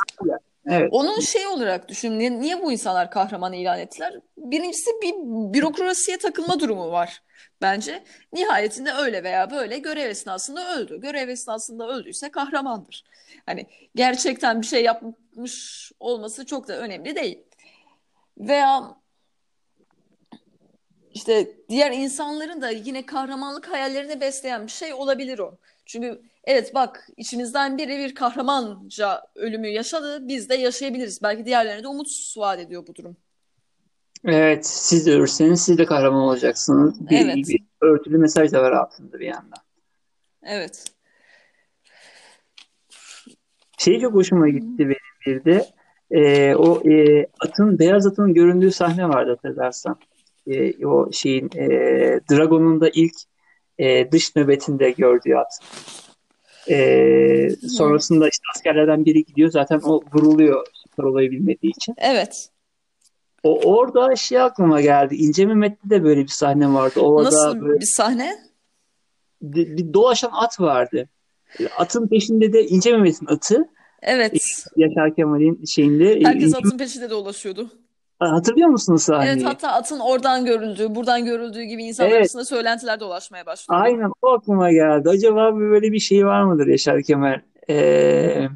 evet. Onun şey olarak düşün. Niye, niye bu insanlar kahraman ilan ettiler? Birincisi bir bürokrasiye takılma durumu var. bence. Nihayetinde öyle veya böyle görev esnasında öldü. Görev esnasında öldüyse kahramandır. Hani gerçekten bir şey yapmış olması çok da önemli değil. Veya işte diğer insanların da yine kahramanlık hayallerini besleyen bir şey olabilir o. Çünkü evet bak içimizden biri bir kahramanca ölümü yaşadı. Biz de yaşayabiliriz. Belki diğerlerine de umut vaat ediyor bu durum. Evet, siz de ölürseniz siz de kahraman olacaksınız. Bir, Evet. bir örtülü mesaj da var altında bir yandan. Evet. Şey çok hoşuma gitti benim bir de. Ee, o e, atın, beyaz atın göründüğü sahne vardı hatırlarsan. Ee, o şeyin, e, Dragon'un da ilk e, dış nöbetinde gördüğü at. Ee, sonrasında işte askerlerden biri gidiyor. Zaten o vuruluyor süper olayı bilmediği için. Evet. O orada şey aklıma geldi. İnce Mehmet'te de böyle bir sahne vardı. Ovada Nasıl böyle bir sahne? bir, bir dolaşan at vardı. Atın peşinde de İnce Mehmet'in atı. Evet. Yaşar Kemal'in şeyinde. Herkes İnce- atın peşinde dolaşıyordu. Hatırlıyor musunuz sahneyi? Evet hatta atın oradan görüldüğü, buradan görüldüğü gibi insanlar Evet. arasında söylentiler dolaşmaya başladı. Aynen o aklıma geldi. Acaba böyle bir şey var mıdır Yaşar Kemal? Ee,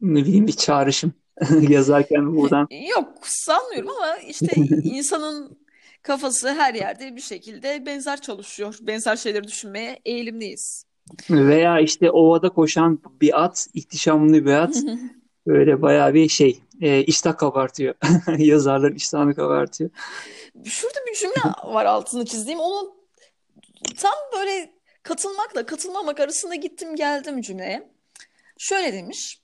ne bileyim bir çağrışım yazarken buradan. Yok sanmıyorum ama işte insanın kafası her yerde bir şekilde benzer çalışıyor. Benzer şeyleri düşünmeye eğilimliyiz. Veya işte ovada koşan bir at, ihtişamlı bir at. Böyle bayağı bir şey, e, iştah kabartıyor. Yazarların iştahını kabartıyor. Şurada bir cümle var altını çizdiğim. Onu tam böyle katılmakla katılmamak arasında gittim geldim cümleye. Şöyle demiş.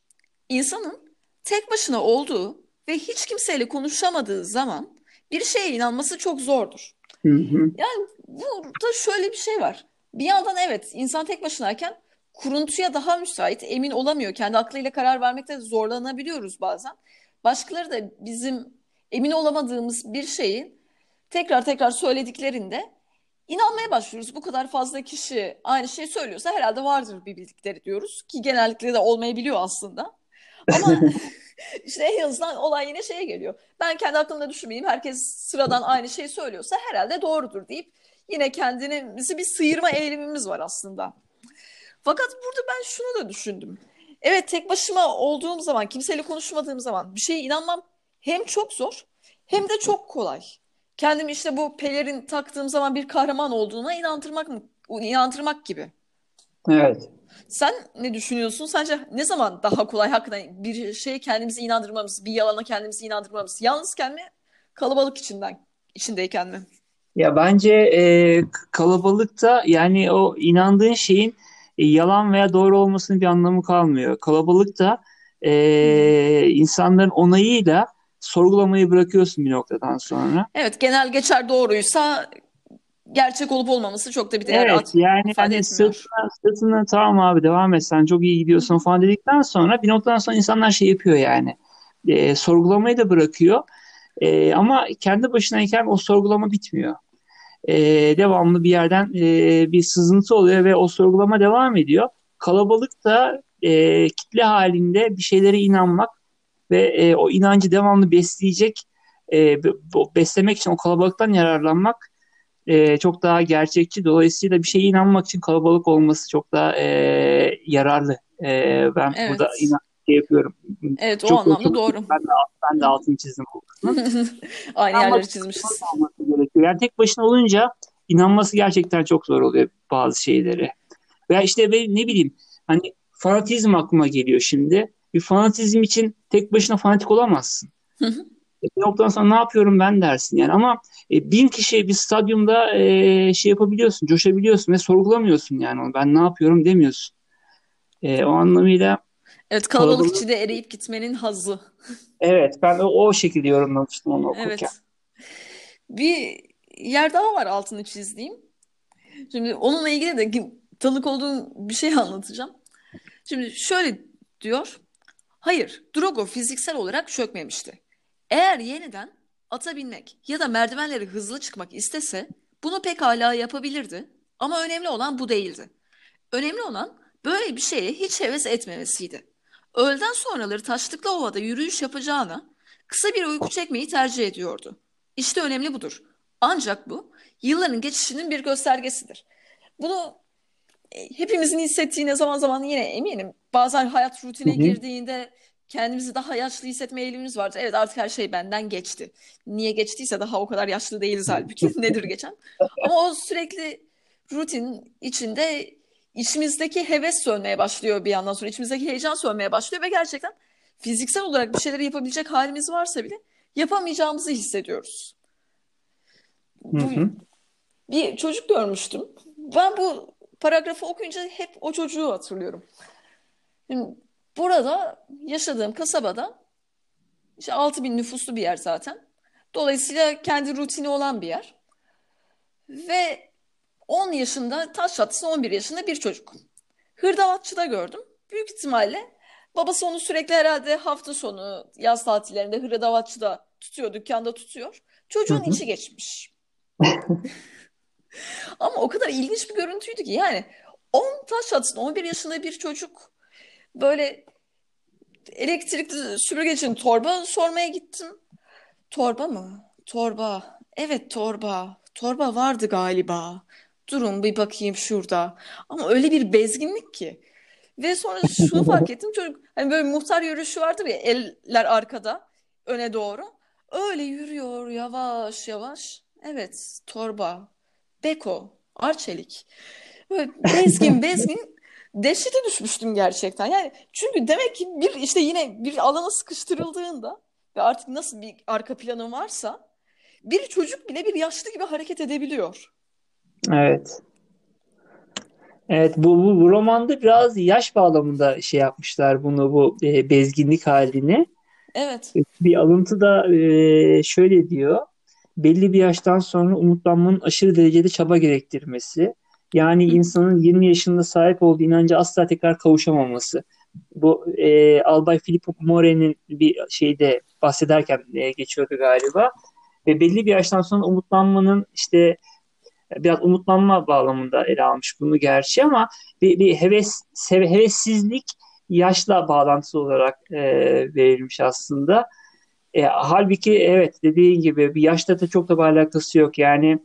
İnsanın tek başına olduğu ve hiç kimseyle konuşamadığı zaman bir şeye inanması çok zordur. Hı hı. Yani burada şöyle bir şey var. Bir yandan evet insan tek başınayken kuruntuya daha müsait, emin olamıyor. Kendi aklıyla karar vermekte zorlanabiliyoruz bazen. Başkaları da bizim emin olamadığımız bir şeyi tekrar tekrar söylediklerinde inanmaya başlıyoruz. Bu kadar fazla kişi aynı şeyi söylüyorsa herhalde vardır bir bildikleri diyoruz ki genellikle de olmayabiliyor aslında. Ama işte en azından olay yine şeye geliyor. Ben kendi aklımda düşünmeyeyim. Herkes sıradan aynı şeyi söylüyorsa herhalde doğrudur deyip yine kendimizi bir sıyırma eğilimimiz var aslında. Fakat burada ben şunu da düşündüm. Evet tek başıma olduğum zaman, kimseyle konuşmadığım zaman bir şeye inanmam hem çok zor hem de çok kolay. Kendimi işte bu pelerin taktığım zaman bir kahraman olduğuna inandırmak mı, inandırmak gibi. Evet. Sen ne düşünüyorsun? Sence ne zaman daha kolay hakikaten bir şeye kendimizi inandırmamız, bir yalana kendimizi inandırmamız? Yalnızken mi, kalabalık içinden, içindeyken mi? Ya bence e, kalabalıkta yani o inandığın şeyin e, yalan veya doğru olmasının bir anlamı kalmıyor. Kalabalıkta e, insanların onayıyla sorgulamayı bırakıyorsun bir noktadan sonra. Evet, genel geçer doğruysa gerçek olup olmaması çok da bir değer Evet yani hani sırtına, sırtına tamam abi devam et sen çok iyi gidiyorsun falan dedikten sonra bir noktadan sonra insanlar şey yapıyor yani. E, sorgulamayı da bırakıyor. E, ama kendi başınayken o sorgulama bitmiyor. E, devamlı bir yerden e, bir sızıntı oluyor ve o sorgulama devam ediyor. Kalabalıkta e, kitle halinde bir şeylere inanmak ve e, o inancı devamlı besleyecek, e, beslemek için o kalabalıktan yararlanmak e, çok daha gerçekçi. Dolayısıyla bir şeye inanmak için kalabalık olması çok daha e, yararlı. E, ben Evet. burada inan şey yapıyorum. Evet, o Çok anlamda doğru. Ben de, ben de altını çizdim. Aynı Ama- yerleri çizmişiz. gerekiyor. Yani tek başına olunca inanması gerçekten çok zor oluyor bazı şeylere. Veya işte ben ne bileyim hani fanatizm aklıma geliyor şimdi. Bir fanatizm için tek başına fanatik olamazsın. E, Bir noktadan sonra ne yapıyorum ben dersin yani ama e, bin kişi bir stadyumda e, şey yapabiliyorsun, coşabiliyorsun ve sorgulamıyorsun yani. Ben ne yapıyorum demiyorsun. E, o anlamıyla Evet, kalabalık Kalabalık- içinde eriyip gitmenin hazzı. evet ben o, o şekilde yorumlamıştım onu okurken. Evet. Bir yer daha var altını çizdiğim. Şimdi onunla ilgili de tanık olduğum bir şey anlatacağım. Şimdi şöyle diyor. Hayır, Drogo fiziksel olarak çökmemişti. Eğer yeniden ata binmek ya da merdivenleri hızlı çıkmak istese bunu pekala yapabilirdi. Ama önemli olan bu değildi. Önemli olan böyle bir şeye hiç heves etmemesiydi. Öğleden sonraları taşlıklı ovada yürüyüş yapacağına kısa bir uyku çekmeyi tercih ediyordu. İşte önemli budur. Ancak bu yılların geçişinin bir göstergesidir. Bunu e, hepimizin hissettiğine zaman zaman yine eminim. Bazen hayat rutine Hı hı. girdiğinde kendimizi daha yaşlı hissetme eğilimimiz vardır. Evet artık her şey benden geçti. Niye geçtiyse daha o kadar yaşlı değiliz halbuki. Nedir geçen? Ama o sürekli rutin içinde içimizdeki heves sönmeye başlıyor bir yandan sonra. içimizdeki heyecan sönmeye başlıyor ve gerçekten fiziksel olarak bir şeyleri yapabilecek halimiz varsa bile yapamayacağımızı hissediyoruz. Hı Bu hı. bir çocuk görmüştüm. Ben bu paragrafı okuyunca hep o çocuğu hatırlıyorum. Şimdi burada yaşadığım kasabada işte 6000 nüfuslu bir yer zaten. Dolayısıyla kendi rutini olan bir yer. Ve 10 yaşında taş çatlasın 11 yaşında bir çocuk. Hırdavatçıda gördüm. Büyük ihtimalle babası onu sürekli herhalde hafta sonu yaz tatillerinde hırdavatçıda tutuyor, dükkanda tutuyor. Çocuğun içi geçmiş. Ama o kadar ilginç bir görüntüydü ki yani 10 taş çatlasın 11 yaşında bir çocuk böyle elektrikli süpürge için torba sormaya gittim. Torba mı? Torba. Evet torba. Torba vardı galiba. Durun bir bakayım şurada. Ama öyle bir bezginlik ki. Ve sonra şunu fark ettim. Çocuk hani böyle muhtar yürüyüşü vardır ya eller arkada öne doğru. Öyle yürüyor yavaş yavaş. Evet torba. Beko. Arçelik. Böyle bezgin bezgin dehşete düşmüştüm gerçekten. Yani çünkü demek ki bir işte yine bir alana sıkıştırıldığında ve artık nasıl bir arka planı varsa bir çocuk bile bir yaşlı gibi hareket edebiliyor. Evet. Evet bu, bu, bu romanda biraz yaş bağlamında şey yapmışlar bunu bu e, bezginlik halini. Evet. Bir alıntı da e, şöyle diyor. Belli bir yaştan sonra umutlanmanın aşırı derecede çaba gerektirmesi. Yani insanın 20 yaşında sahip olduğu inanca asla tekrar kavuşamaması. Bu e, Albay Filippo More'nin bir şeyde bahsederken e, geçiyordu galiba. Ve belli bir yaştan sonra umutlanmanın işte biraz umutlanma bağlamında ele almış bunu gerçi ama bir, bir heves sev- hevessizlik yaşla bağlantısı olarak e, verilmiş aslında. E, halbuki evet dediğin gibi bir yaşla da çok da bir alakası yok. Yani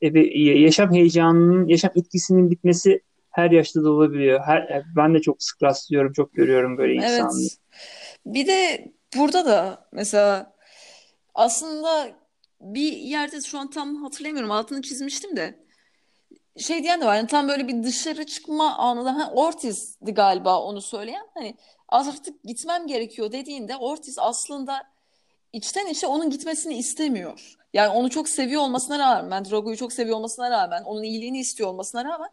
e, yaşam heyecanının, yaşam etkisinin bitmesi her yaşta da olabiliyor. Her, e, ben de çok sık rastlıyorum, çok görüyorum böyle Evet. insanları. Bir de burada da mesela aslında bir yerde şu an tam hatırlamıyorum altını çizmiştim de şey diyen de var yani tam böyle bir dışarı çıkma anında ha, Ortiz'di galiba onu söyleyen hani artık gitmem gerekiyor dediğinde Ortiz aslında içten içe onun gitmesini istemiyor. Yani onu çok seviyor olmasına rağmen, Drogo'yu çok seviyor olmasına rağmen, onun iyiliğini istiyor olmasına rağmen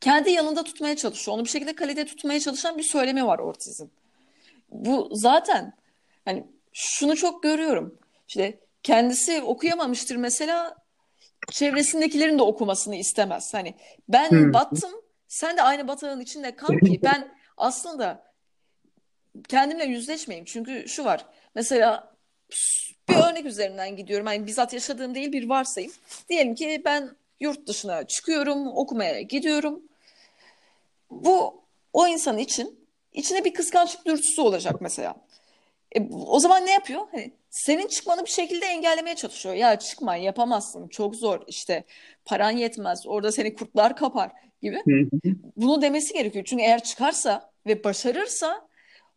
kendi yanında tutmaya çalışıyor. Onu bir şekilde kalede tutmaya çalışan bir söylemi var Ortiz'in. Bu zaten hani şunu çok görüyorum. İşte kendisi okuyamamıştır mesela çevresindekilerin de okumasını istemez. Hani ben Hı. battım, sen de aynı batağın içinde kal ki ben aslında kendimle yüzleşmeyeyim. Çünkü şu var. Mesela bir örnek üzerinden gidiyorum. Hani bizzat yaşadığım değil bir varsayım. Diyelim ki ben yurt dışına çıkıyorum, okumaya gidiyorum. Bu o insan için içine bir kıskançlık dürtüsü olacak mesela. E, o zaman ne yapıyor? Hani senin çıkmanı bir şekilde engellemeye çalışıyor. Ya çıkma, yapamazsın, çok zor işte paran yetmez, orada seni kurtlar kapar gibi. Bunu demesi gerekiyor. Çünkü eğer çıkarsa ve başarırsa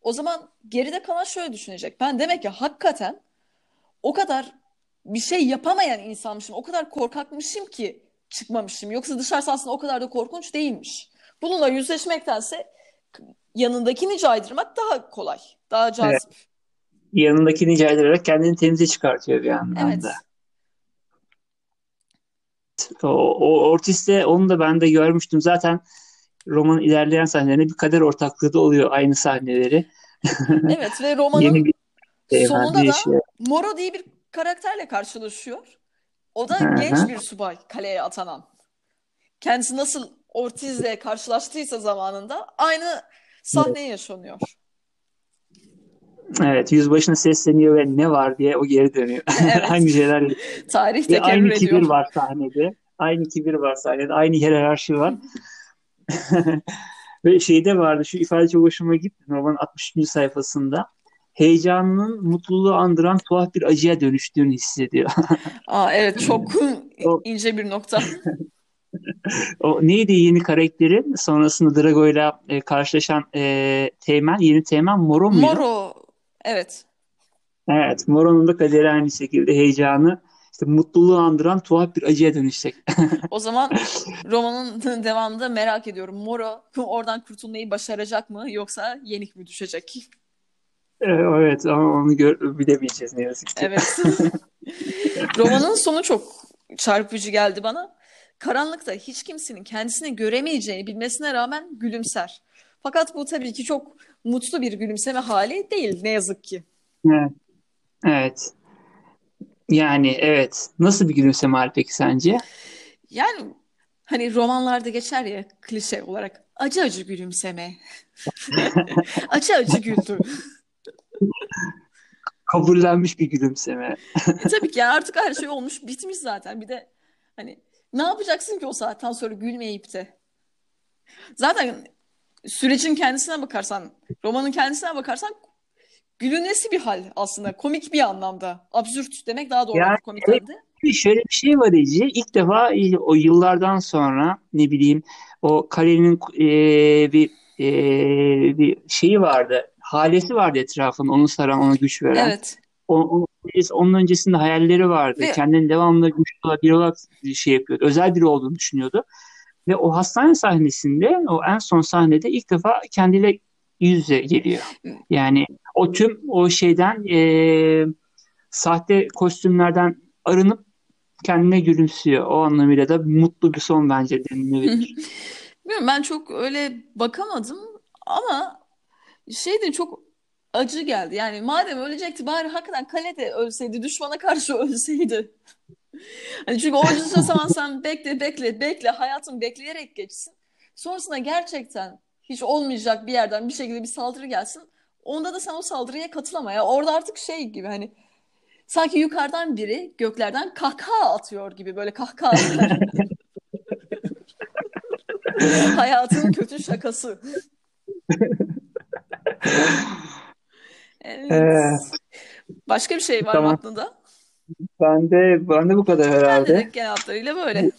o zaman geride kalan şöyle düşünecek. Ben demek ki hakikaten o kadar bir şey yapamayan insanmışım, o kadar korkakmışım ki çıkmamışım. Yoksa dışarısı aslında o kadar da korkunç değilmiş. Bununla yüzleşmektense yanındakini caydırmak daha kolay, daha Evet. Yanındakini caydırarak kendini temize çıkartıyor bir yandan Evet. da. O, o Ortis'te onu da ben de görmüştüm. Zaten romanın ilerleyen sahnelerinde bir kader ortaklığı da oluyor aynı sahneleri. Evet ve romanın şey sonunda da şey. Moro diye bir karakterle karşılaşıyor. O da Hı hı. genç bir subay kaleye atanan. Kendisi nasıl Ortiz'le karşılaştıysa zamanında aynı sahne yaşanıyor. Evet, yüzbaşına sesleniyor ve ne var diye o geri dönüyor. Evet. Aynı şeyler Tarih ve tekerrür aynı kibir ediyor. var sahnede. Aynı kibir var sahnede. Aynı hiyerarşi var. Ve şeyde vardı şu ifade çok hoşuma gitti. Romanın 60. sayfasında. heyecanının mutluluğu andıran tuhaf bir acıya dönüştüğünü hissediyor. Aa, evet çok O, ince bir nokta. o neydi yeni karakterin sonrasında Drago'yla e, karşılaşan e, Teğmen, yeni Teğmen Moro muydu? Moro evet. Evet, Moro'nun da kaderi aynı şekilde heyecanı işte mutluluğu andıran tuhaf bir acıya dönüşecek. O zaman romanın devamında merak ediyorum. Moro oradan kurtulmayı başaracak mı yoksa yenik mi düşecek? E, Evet ama onu gör, bilemeyeceğiz ne yazık ki. Evet. Romanın sonu çok çarpıcı geldi bana. Karanlıkta hiç kimsenin kendisini göremeyeceğini bilmesine rağmen gülümser. Fakat bu tabii ki çok mutlu bir gülümseme hali değil ne yazık ki. Evet, evet. Yani evet. Nasıl bir gülümseme hali peki sence? Yani hani romanlarda geçer ya klişe olarak acı acı gülümseme. Acı acı güldü. Kabullenmiş bir gülümseme. E tabii ki artık her şey olmuş bitmiş zaten. Bir de hani ne yapacaksın ki o saatten sonra gülmeyip de. Zaten sürecin kendisine bakarsan, romanın kendisine bakarsan gülünesi bir hal aslında. Komik bir anlamda. Absürt demek daha doğru Yani olur komiklerde. şöyle bir şey var Ece. İlk defa o yıllardan sonra ne bileyim o kalenin e, bir e, bir şeyi vardı. Halesi vardı etrafında onu saran, ona güç veren. Evet. O, o- onun öncesinde hayalleri vardı. Ve Kendini devamlı güçlü biri olarak şey yapıyordu. Özel biri olduğunu düşünüyordu. Ve o hastane sahnesinde, o en son sahnede ilk defa kendiyle yüz yüze geliyor. Yani o tüm o şeyden e, sahte kostümlerden arınıp kendine gülümsüyor. O anlamıyla da mutlu bir son bence denilebilir. Bilmiyorum ben çok öyle bakamadım ama şey de çok acı geldi. Yani madem ölecekti bari hakikaten kalede ölseydi, düşmana karşı ölseydi. Hani çünkü onca zaman sen bekle bekle bekle hayatın bekleyerek geçsin. Sonrasında gerçekten hiç olmayacak bir yerden bir şekilde bir saldırı gelsin. Onda da sen o saldırıya katılama ya. Orada artık şey gibi hani sanki yukarıdan biri göklerden kahkaha atıyor gibi böyle kahkahalar. Hayatın kötü şakası. Evet. Ee, Başka bir şey var tamam. aklında? Ben de ben de bu kadar Ben de herhalde. genel hatlarıyla böyle.